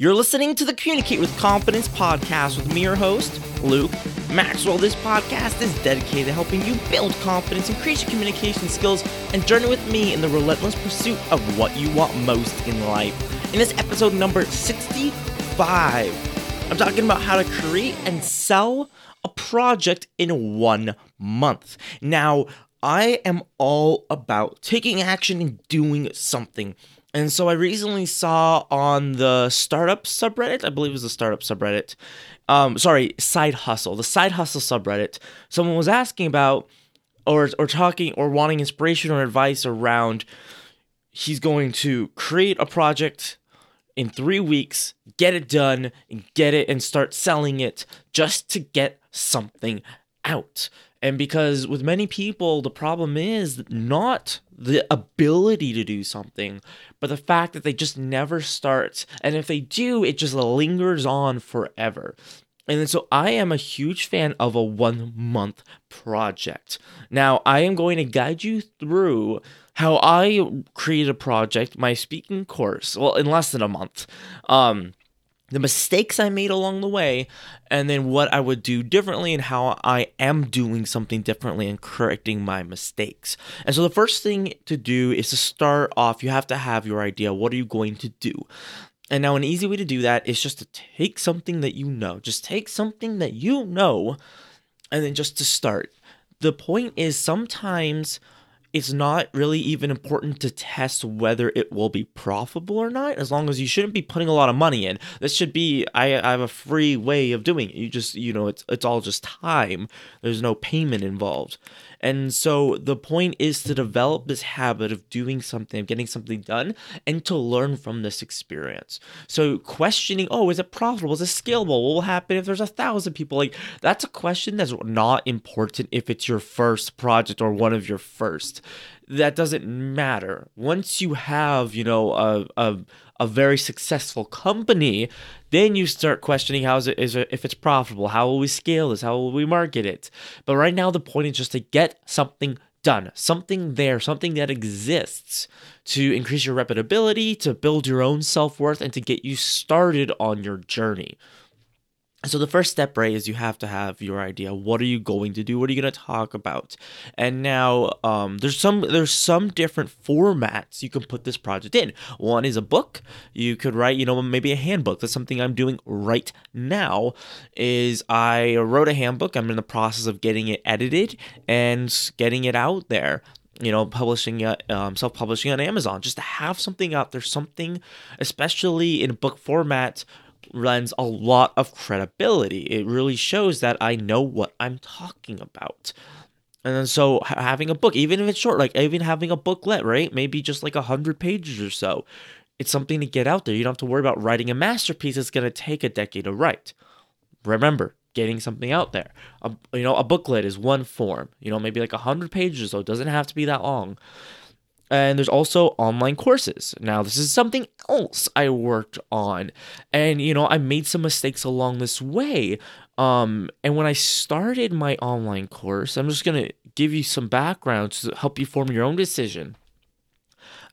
You're listening to the Communicate with Confidence podcast with me, your host, Luke Maxwell. This podcast is dedicated to helping you build confidence, increase your communication skills, and journey with me in the relentless pursuit of what you want most in life. In this episode number 65, I'm talking about how to create and sell a project in one month. Now, I am all about taking action and doing something. And so I recently saw on the startup subreddit, I believe it was the startup subreddit, um, sorry, side hustle, the side hustle subreddit, someone was asking about or or talking or wanting inspiration or advice around he's going to create a project in three weeks, get it done, and get it and start selling it just to get something out. And because with many people, the problem is not the ability to do something, but the fact that they just never start. And if they do, it just lingers on forever. And so I am a huge fan of a one month project. Now, I am going to guide you through how I create a project, my speaking course, well, in less than a month. Um, the mistakes I made along the way, and then what I would do differently and how I am doing something differently and correcting my mistakes. And so the first thing to do is to start off, you have to have your idea. What are you going to do? And now, an easy way to do that is just to take something that you know, just take something that you know, and then just to start. The point is sometimes it's not really even important to test whether it will be profitable or not as long as you shouldn't be putting a lot of money in. This should be i, I have a free way of doing it. You just you know it's it's all just time. There's no payment involved and so the point is to develop this habit of doing something, of getting something done, and to learn from this experience. So questioning, oh, is it profitable? Is it scalable? What will happen if there's a thousand people? Like that's a question that's not important if it's your first project or one of your first. That doesn't matter. Once you have, you know, a, a a very successful company, then you start questioning how is it is it, if it's profitable, how will we scale this, how will we market it. But right now, the point is just to get something done, something there, something that exists to increase your reputability, to build your own self worth, and to get you started on your journey. So the first step, right, is you have to have your idea. What are you going to do? What are you going to talk about? And now, um, there's some there's some different formats you can put this project in. One is a book. You could write, you know, maybe a handbook. That's something I'm doing right now. Is I wrote a handbook. I'm in the process of getting it edited and getting it out there you know, publishing, uh, um, self publishing on Amazon, just to have something out there, something, especially in book format, lends a lot of credibility. It really shows that I know what I'm talking about. And then so having a book, even if it's short, like even having a booklet, right? Maybe just like a hundred pages or so. It's something to get out there. You don't have to worry about writing a masterpiece. It's to take a decade to write. Remember, getting something out there. A, you know, a booklet is one form. You know, maybe like a hundred pages, or so it doesn't have to be that long. And there's also online courses. Now, this is something else I worked on. And, you know, I made some mistakes along this way. Um, and when I started my online course, I'm just going to give you some background to help you form your own decision.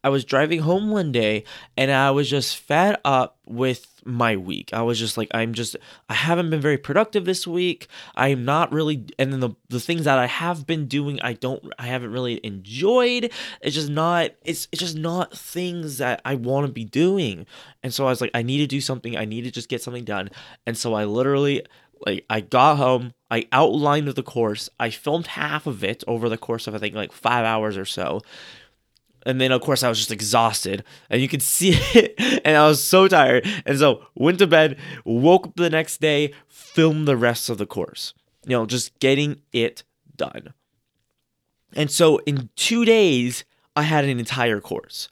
I was driving home one day and I was just fed up with my week. I was just like, I'm just, I haven't been very productive this week. I'm not really, and then the, the things that I have been doing, I don't, I haven't really enjoyed. It's just not, it's, it's just not things that I want to be doing. And so I was like, I need to do something. I need to just get something done. And so I literally, like, I got home, I outlined the course, I filmed half of it over the course of, I think, like five hours or so and then of course I was just exhausted, and you could see it, and I was so tired, and so went to bed, woke up the next day, filmed the rest of the course. You know, just getting it done. And so in two days, I had an entire course.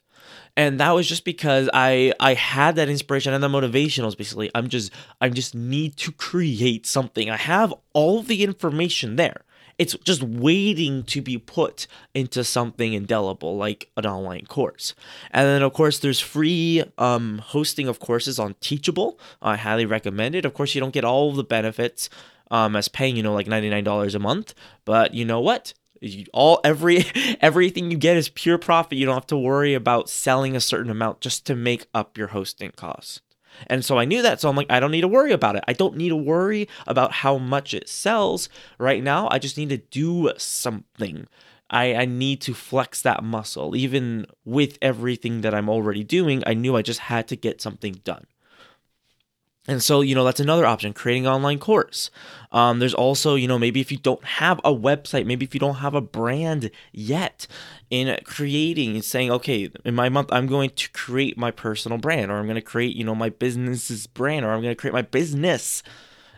And that was just because I I had that inspiration and the motivation was basically I'm just I just need to create something. I have all the information there. It's just waiting to be put into something indelible like an online course. And then, of course, there's free um, hosting of courses on Teachable. I highly recommend it. Of course, you don't get all the benefits um, as paying, you know, like $99 a month. But you know what? all every everything you get is pure profit you don't have to worry about selling a certain amount just to make up your hosting costs And so I knew that. So I'm like, I don't need to worry about it. I don't need to worry about how much it sells right now. I just need to do something. I, I need to flex that muscle. Even with everything that I'm already doing, I knew I just had to get something done. And so, you know, that's another option, creating an online course. Um, there's also, you know, maybe if you don't have a website, maybe if you don't have a brand yet, in creating and saying, okay, in my month, I'm going to create my personal brand, or I'm going to create, you know, my business's brand, or I'm going to create my business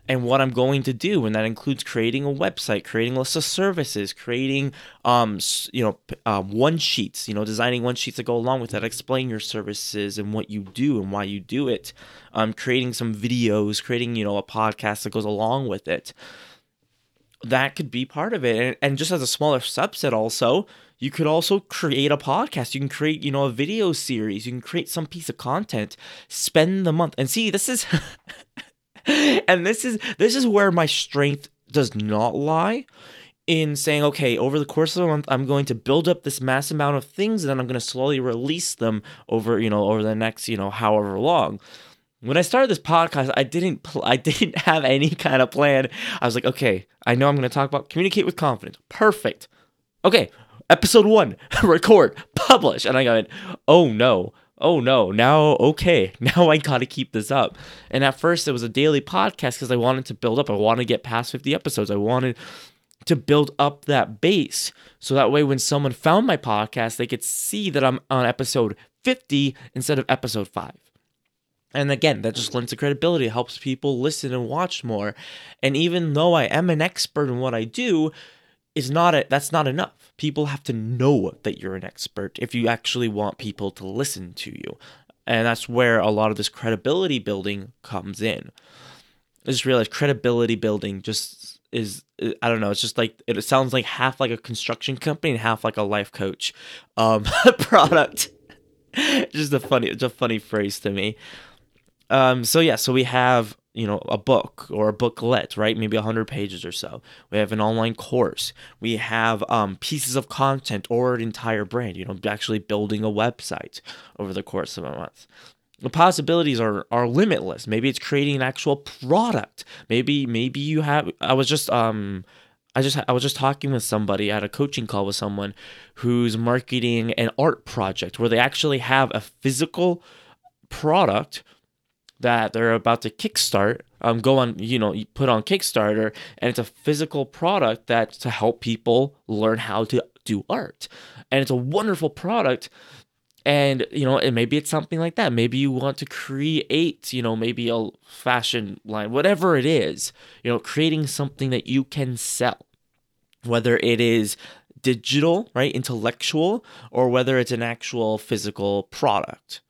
and what I'm going to do, and that includes creating a website, creating a list of services, creating um you know um, one sheets, you know designing one sheets that go along with that, explain your services and what you do and why you do it, um creating some videos, creating you know a podcast that goes along with it. That could be part of it, and, and just as a smaller subset, also you could also create a podcast. You can create you know a video series. You can create some piece of content. Spend the month and see this is and this is this is where my strength does not lie in saying, okay, over the course of a month, I'm going to build up this mass amount of things, and then I'm going to slowly release them over, you know, over the next, you know, however long. When I started this podcast, I didn't, pl- I didn't have any kind of plan. I was like, okay, I know I'm going to talk about communicate with confidence. Perfect. Okay, episode one, record, publish, and I got, oh no, oh no, now, okay, now I gotta keep this up. And at first, it was a daily podcast because I wanted to build up. I wanted to get past 50 episodes. I wanted to build up that base. So that way, when someone found my podcast, they could see that I'm on episode 50 instead of episode 5. And again, that just lends to credibility, helps people listen and watch more. And even though I am an expert in what I do, is not a, that's not enough. People have to know that you're an expert if you actually want people to listen to you. And that's where a lot of this credibility building comes in. I just realized credibility building just is I don't know, it's just like it sounds like half like a construction company and half like a life coach um product. just a funny just a funny phrase to me. Um so yeah, so we have you know a book or a booklet right? Maybe 100 pages or so. We have an online course. We have um, pieces of content or an entire brand you know actually building a website over the course of a month. The possibilities are are limitless. Maybe it's creating an actual product. Maybe maybe you have i was just um I just I was just talking with somebody at a coaching call with someone who's marketing an art project where they actually have a physical product that they're about to kickstart um, go on you know put on kickstarter and it's a physical product that to help people learn how to do art. And it's a wonderful product. And you know and maybe it's something like that. Maybe you want to create you know maybe a fashion line whatever it is you know creating something that you can sell. Whether it is digital right intellectual or whether it's an actual physical product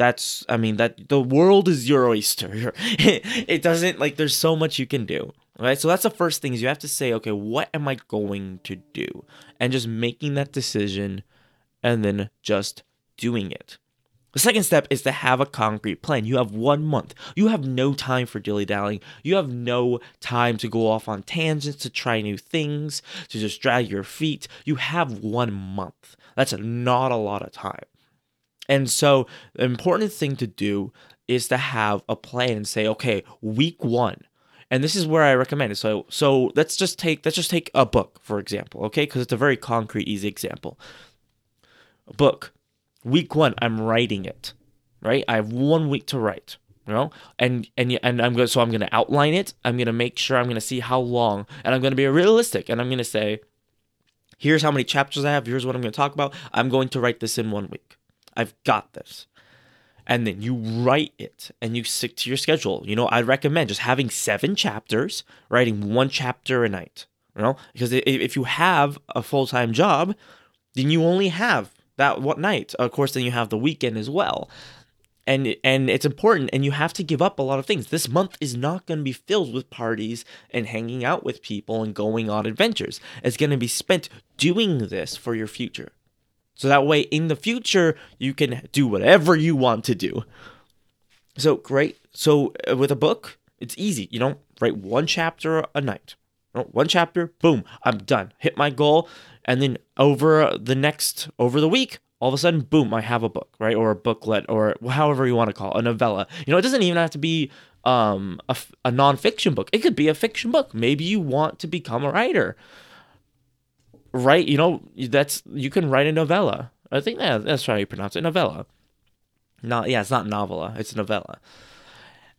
that's i mean that the world is your oyster it doesn't like there's so much you can do right so that's the first thing is you have to say okay what am i going to do and just making that decision and then just doing it the second step is to have a concrete plan. You have one month. You have no time for dilly dallying. You have no time to go off on tangents, to try new things, to just drag your feet. You have one month. That's not a lot of time. And so the important thing to do is to have a plan and say, okay, week one. And this is where I recommend it. So so let's just take let's just take a book, for example, okay? Because it's a very concrete, easy example. A book. Week one, I'm writing it. Right? I have one week to write. You know? And and and I'm going so I'm gonna outline it. I'm gonna make sure I'm gonna see how long, and I'm gonna be realistic, and I'm gonna say, here's how many chapters I have. Here's what I'm gonna talk about. I'm going to write this in one week. I've got this. And then you write it and you stick to your schedule. You know, I recommend just having seven chapters, writing one chapter a night. You know, because if you have a full time job, then you only have that what night. Of course, then you have the weekend as well. And, and it's important and you have to give up a lot of things this month is not going to be filled with parties and hanging out with people and going on adventures it's going to be spent doing this for your future so that way, in the future, you can do whatever you want to do. So, great. So, uh, with a book, it's easy. You know, write one chapter a night. One chapter, boom, I'm done. Hit my goal. And then over the next, over the week, all of a sudden, boom, I have a book, right? Or a booklet, or however you want to call it, a novella. You know, it doesn't even have to be um, a, a nonfiction book. It could be a fiction book. Maybe you want to become a writer. Right? You know, that's you can write a novella. I think that, that's how you pronounce it, novella. Not yeah, it's not novella, it's novella.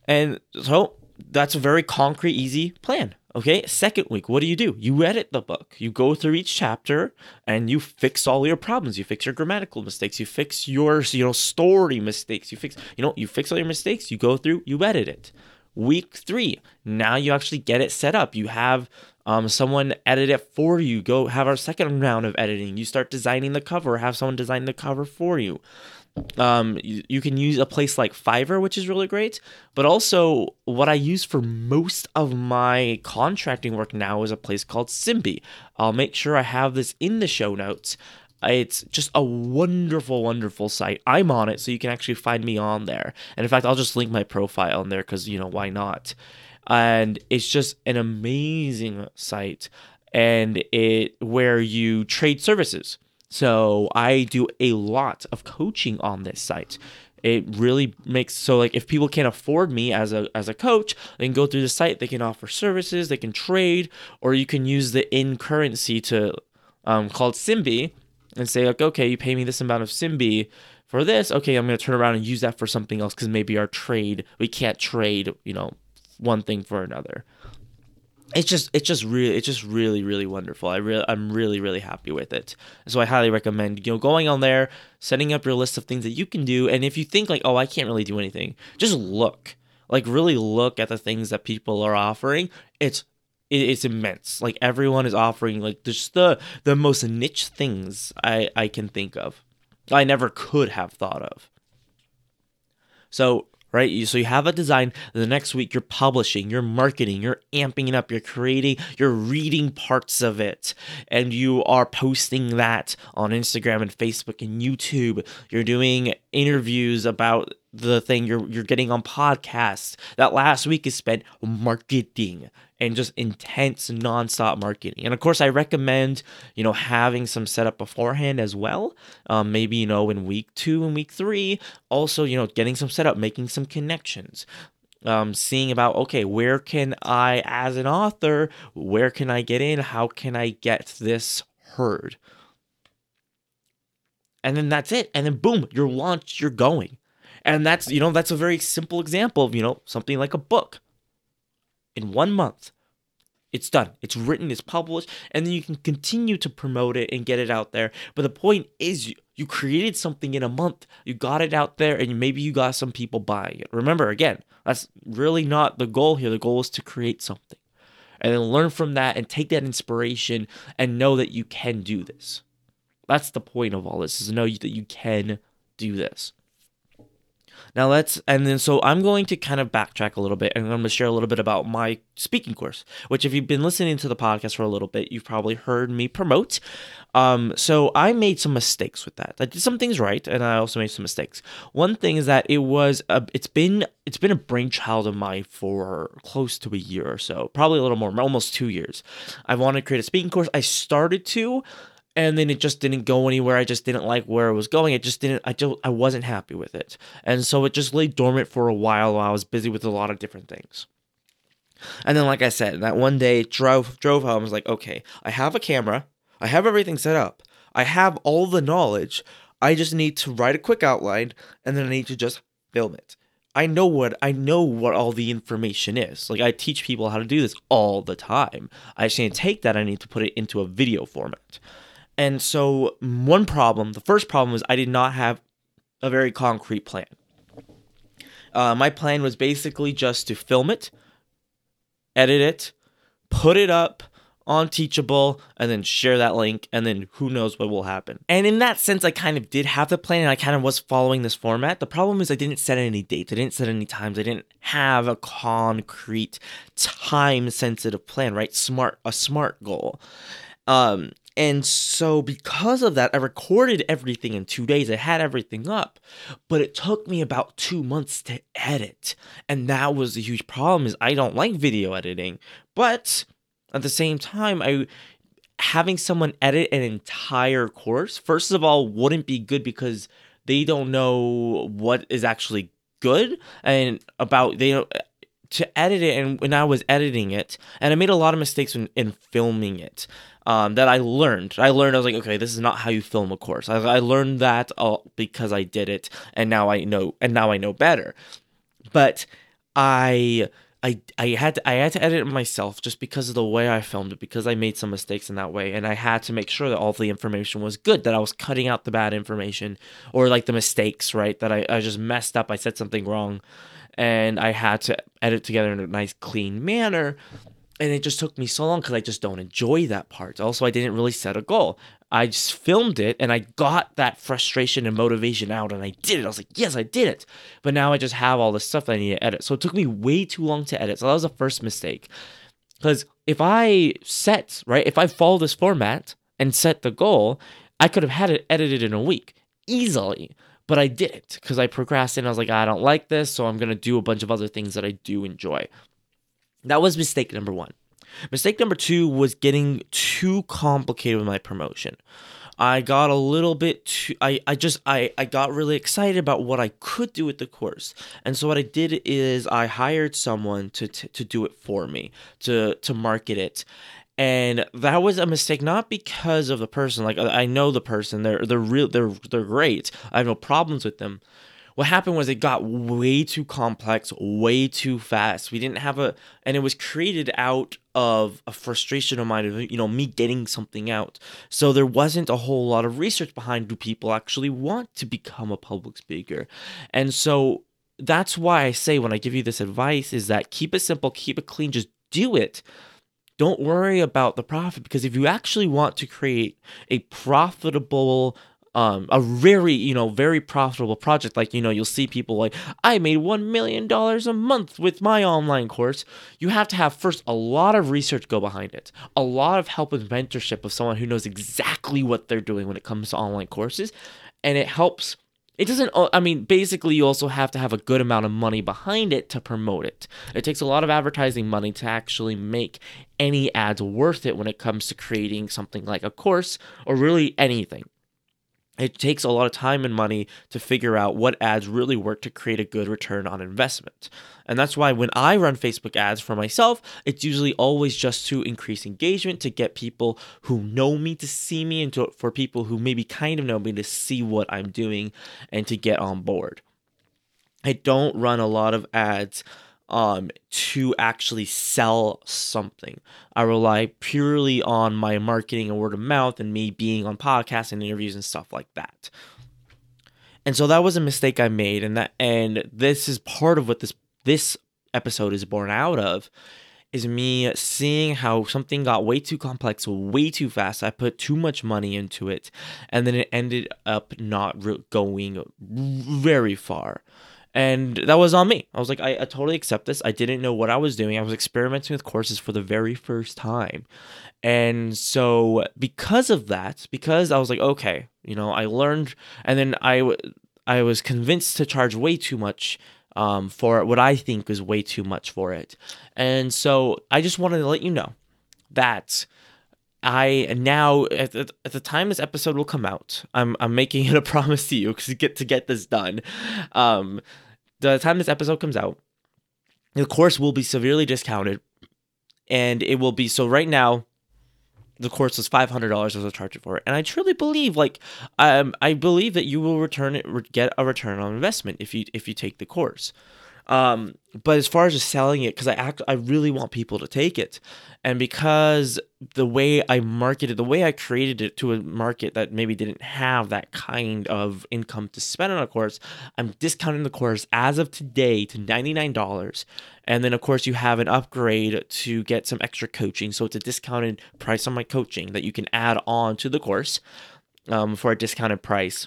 And so that's a very concrete, easy plan. Okay, second week, what do you do? You edit the book. You go through each chapter and you fix all your problems. You fix your grammatical mistakes. You fix your, you know, story mistakes. You fix, you know, you fix all your mistakes. You go through, you edit it. Week three, now you actually get it set up. You have um, someone edit it for you. Go have our second round of editing. You start designing the cover. Have someone design the cover for you. Um, you, you can use a place like Fiverr, which is really great. But also, what I use for most of my contracting work now is a place called Simbi. I'll make sure I have this in the show notes. It's just a wonderful, wonderful site. I'm on it, so you can actually find me on there. And in fact, I'll just link my profile in there because, you know, why not? And it's just an amazing site and it where you trade services. So I do a lot of coaching on this site. It really makes so like if people can't afford me as a as a coach, they can go through the site. They can offer services, they can trade, or you can use the in currency to um, called Simbi and say like, okay, you pay me this amount of Simbi for this. Okay, I'm gonna turn around and use that for something else because maybe our trade we can't trade you know one thing for another it's just it's just really it's just really really wonderful. I really I'm really really happy with it. So I highly recommend you know going on there, setting up your list of things that you can do, and if you think like oh I can't really do anything, just look like really look at the things that people are offering. It's it's immense. Like everyone is offering like just the the most niche things I I can think of. I never could have thought of. So right? So you have a design. The next week, you're publishing, you're marketing, you're amping it up, you're creating, you're reading parts of it, and you are posting that on Instagram and Facebook and YouTube. You're doing interviews about the thing you're you're getting on podcasts. That last week is spent marketing and just intense nonstop marketing. And of course, I recommend you know having some setup beforehand as well. Um, maybe you know in week two and week three, also you know getting some setup, making some connections. Um, seeing about okay, where can I, as an author, where can I get in? How can I get this heard? And then that's it. And then boom, you're launched, you're going. And that's, you know, that's a very simple example of, you know, something like a book. In one month, it's done. It's written, it's published, and then you can continue to promote it and get it out there. But the point is, you, you created something in a month, you got it out there, and maybe you got some people buying it. Remember, again, that's really not the goal here. The goal is to create something and then learn from that and take that inspiration and know that you can do this. That's the point of all this is to know that you can do this. Now let's, and then so I'm going to kind of backtrack a little bit and I'm going to share a little bit about my speaking course, which if you've been listening to the podcast for a little bit, you've probably heard me promote. Um, so I made some mistakes with that. I did some things right, and I also made some mistakes. One thing is that it was, a, it's been, it's been a brainchild of mine for close to a year or so, probably a little more, almost two years. I wanted to create a speaking course. I started to, and then it just didn't go anywhere. I just didn't like where it was going. It just didn't. I just I wasn't happy with it, and so it just lay dormant for a while while I was busy with a lot of different things. And then, like I said, that one day drove drove home. I was like, okay, I have a camera. I have everything set up. I have all the knowledge. I just need to write a quick outline, and then I need to just film it. I know what I know what all the information is. Like I teach people how to do this all the time. I just need to take that. I need to put it into a video format. And so, one problem, the first problem was I did not have a very concrete plan. Uh, my plan was basically just to film it, edit it, put it up on Teachable, and then share that link, and then who knows what will happen. And in that sense, I kind of did have the plan, and I kind of was following this format. The problem is I didn't set any dates, I didn't set any times, I didn't have a concrete, time-sensitive plan, right? Smart, a smart goal. Um, and so, because of that, I recorded everything in two days. I had everything up, but it took me about two months to edit. And that was the huge problem is I don't like video editing. But at the same time, I having someone edit an entire course, first of all, wouldn't be good because they don't know what is actually good and about they don't to edit it and when I was editing it and I made a lot of mistakes in, in filming it um, that I learned. I learned I was like, okay, this is not how you film a course. I, I learned that because I did it and now I know and now I know better. But I I I had to I had to edit it myself just because of the way I filmed it because I made some mistakes in that way and I had to make sure that all the information was good that I was cutting out the bad information or like the mistakes right that I, I just messed up I said something wrong and I had to edit together in a nice clean manner and it just took me so long because I just don't enjoy that part. Also, I didn't really set a goal. I just filmed it and I got that frustration and motivation out and I did it. I was like, yes, I did it. But now I just have all this stuff that I need to edit. So it took me way too long to edit. So that was the first mistake. Because if I set, right, if I follow this format and set the goal, I could have had it edited in a week easily. But I didn't because I procrastinated. I was like, I don't like this. So I'm going to do a bunch of other things that I do enjoy. That was mistake number one. Mistake number two was getting too complicated with my promotion. I got a little bit too I, I just I, I got really excited about what I could do with the course. And so what I did is I hired someone to to, to do it for me, to to market it. And that was a mistake not because of the person. Like I know the person. They're they're real they're they're great. I have no problems with them what happened was it got way too complex, way too fast. We didn't have a, and it was created out of a frustration of mine of, you know, me getting something out. So there wasn't a whole lot of research behind do people actually want to become a public speaker? And so that's why I say when I give you this advice is that keep it simple, keep it clean, just do it. Don't worry about the profit because if you actually want to create a profitable um, a very you know very profitable project. Like you know you'll see people like i made one million dollars a month with my online course. You have to have first a lot of research go behind it a lot of help with mentorship of someone who knows exactly what they're doing when it comes to online courses and it helps it doesn't i mean basically you also have to have a good amount of money behind it to promote it. It takes a lot of advertising money to actually make any ads worth it when it comes to creating something like a course or really anything it takes a lot of time and money to figure out what ads really work to create a good return on investment. And that's why when I run Facebook ads for myself, it's usually always just to increase engagement, to get people who know me to see me, and to, for people who maybe kind of know me to see what I'm doing and to get on board. I don't run a lot of ads um, to actually sell something. I rely purely on my marketing and word of mouth and me being on podcasts and interviews and stuff like that. And so that was a mistake I made and that and this is part of what this this episode is born out of is me seeing how something got way too complex way too fast. I put too much money into it and then it ended up not going very far and that was on me. I was like, I, I, totally accept this. I didn't know what I was doing. I was experimenting with courses for the very first time. And so, because of that, because I was like, okay, you know, I learned, and then I, I was convinced to charge way too much um, for what I think is way too much for it. And so, I just wanted to let you know that. I now at the, at the time this episode will come out, I'm I'm making it a promise to you because get to get this done. Um, the time this episode comes out, the course will be severely discounted, and it will be so. Right now, the course is five hundred dollars as a charge for it, and I truly believe, like, um, I believe that you will return it, get a return on investment if you if you take the course. Um, but as far as just selling it, because I act, I really want people to take it, and because the way I marketed, the way I created it to a market that maybe didn't have that kind of income to spend on a course, I'm discounting the course as of today to ninety nine dollars, and then of course you have an upgrade to get some extra coaching, so it's a discounted price on my coaching that you can add on to the course um, for a discounted price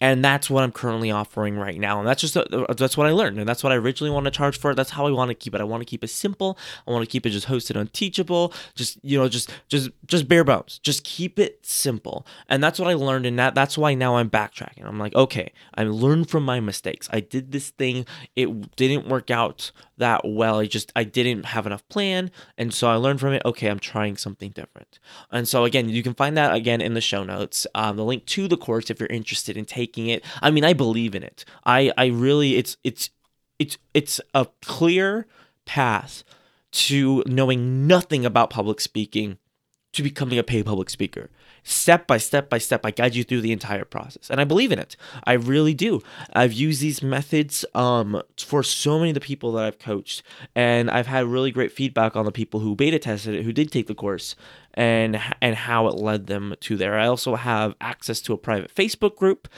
and that's what I'm currently offering right now. And that's just a, that's what I learned, and that's what I originally want to charge for. That's how I want to keep it. I want to keep it simple. I want to keep it just hosted on Teachable. Just you know, just just just bare bones. Just keep it simple. And that's what I learned, and that that's why now I'm backtracking. I'm like, okay, I learned from my mistakes. I did this thing. It didn't work out that well. I just I didn't have enough plan, and so I learned from it. Okay, I'm trying something different. And so again, you can find that again in the show notes. Um, the link to the course if you're interested in taking it. I mean, I believe in it. I I really it's it's it's it's a clear path to knowing nothing about public speaking to becoming a paid public speaker. Step by step by step, I guide you through the entire process. And I believe in it. I really do. I've used these methods um, for so many of the people that I've coached. And I've had really great feedback on the people who beta tested it, who did take the course, and, and how it led them to there. I also have access to a private Facebook group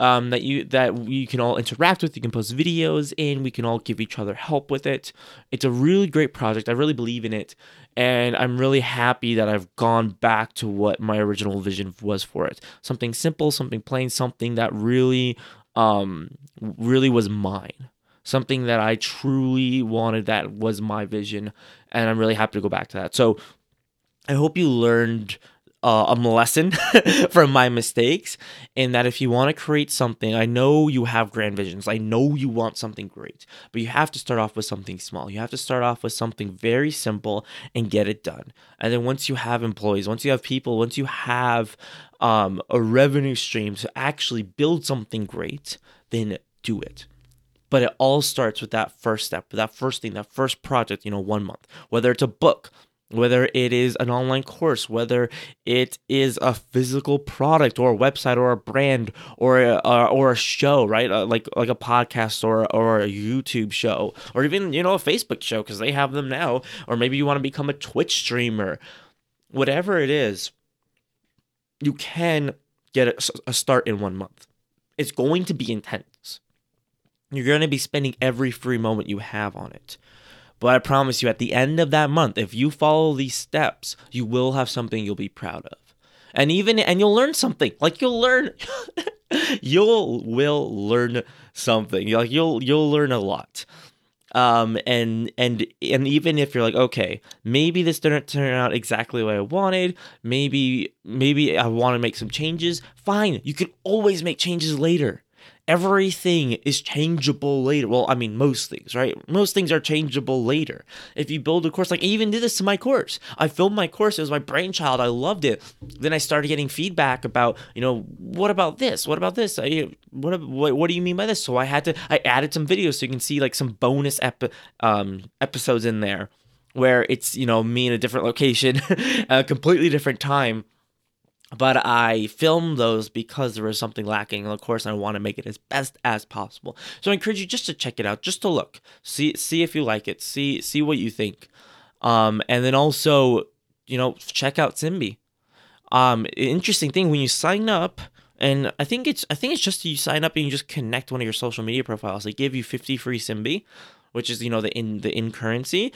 um, that you that you can all interact with. You can post videos in. We can all give each other help with it. It's a really great project. I really believe in it, and I'm really happy that I've gone back to what my original vision was for it. Something simple, something plain, something that really, um, really was mine. Something that I truly wanted. That was my vision, and I'm really happy to go back to that. So, I hope you learned uh, a lesson from my mistakes in that if you want to create something i know you have grand visions i know you want something great but you have to start off with something small. You have to start off with something very simple and get it done. And then once you have employees once you have people once you have um, a revenue stream to actually build something great then do it. But it all starts with that first step, that first thing, that first project, you know, one month. Whether it's a book, whether it is an online course, whether it is a physical product or a website or a brand or a, or a show, right? Uh, like like a podcast or or a YouTube show or even you know a Facebook show because they have them now. Or maybe you want to become a Twitch streamer, whatever it is, you can get a, a start in one month. It's going to be intense. You're going to be spending every free moment you have on it. But I promise you, at the end of that month, if you follow these steps, you will have something you'll be proud of. And even, and you'll learn something. Like you'll learn, you'll will learn something. Like you'll you'll learn a lot. Um, and and and even if you're like, okay, maybe this didn't turn out exactly what I wanted. Maybe maybe I want to make some changes. Fine, you can always make changes later everything is changeable later. Well, I mean, most things, right? Most things are changeable later. If you build a course, like I even did this to my course. I filmed my course. It was my brainchild. I loved it. Then I started getting feedback about, you know, what about this? What about this? I, what, what, what do you mean by this? So I had to, I added some videos so you can see like some bonus ep- um, episodes in there where it's, you know, me in a different location, a completely different time but I filmed those because there was something lacking And of course I want to make it as best as possible. So I encourage you just to check it out, just to look, see see if you like it, see see what you think, um, and then also you know check out Simbi. Um, interesting thing when you sign up, and I think it's I think it's just you sign up and you just connect one of your social media profiles. They give you fifty free Simbi, which is you know the in the in currency.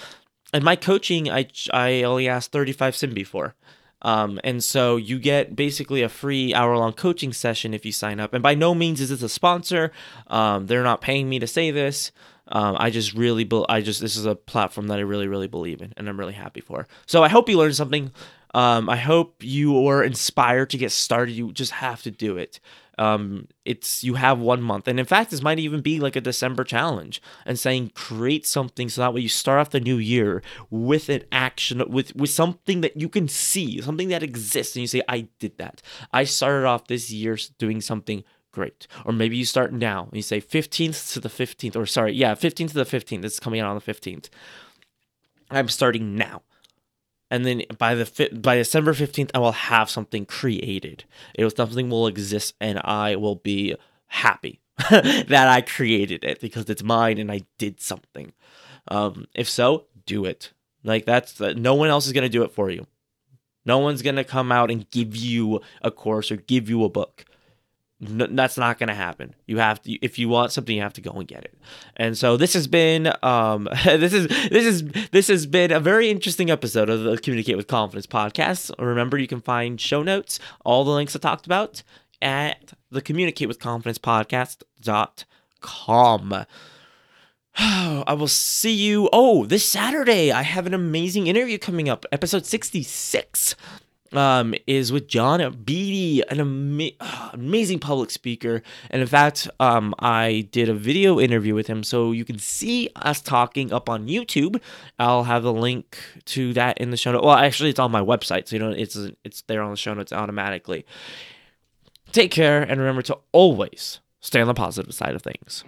And my coaching, I I only asked thirty five Simbi for. Um, and so you get basically a free hour long coaching session if you sign up. And by no means is this a sponsor. Um, they're not paying me to say this. Um, I just really, be- I just, this is a platform that I really, really believe in and I'm really happy for. So I hope you learned something. Um, I hope you were inspired to get started. You just have to do it um, it's you have one month. And in fact this might even be like a december challenge and saying create something so that way you start off the new year with an action with with something that you can see something that exists. And you say i did that. I started off this year doing something great. Or maybe you start now and you say 15th to the 15th or sorry yeah 15th to the 15th this is coming out on the 15th i'm starting now and then by the by December 15th I will have something created. It was something will exist and I will be happy that I created it because it's mine and I did something. Um, if so, do it. Like that's no one else is going to do it for you. No one's going to come out and give you a course or give you a book that's not going to happen. You have to if you want something you have to go and get it. And so this has been um this is this is this has been a very interesting episode of the Communicate with Confidence podcast. Remember you can find show notes, all the links I talked about at the Communicate with Confidence podcast.com. I will see you. Oh, this Saturday, I have an amazing interview coming up, episode 66 um, is with John Beatty, an ama- amazing public speaker. And in fact, um, I did a video interview with him, so you can see us talking up on YouTube. I'll have the link to that in the show notes. Well, actually, it's on my website, so you know it's it's there on the show notes automatically. Take care, and remember to always stay on the positive side of things.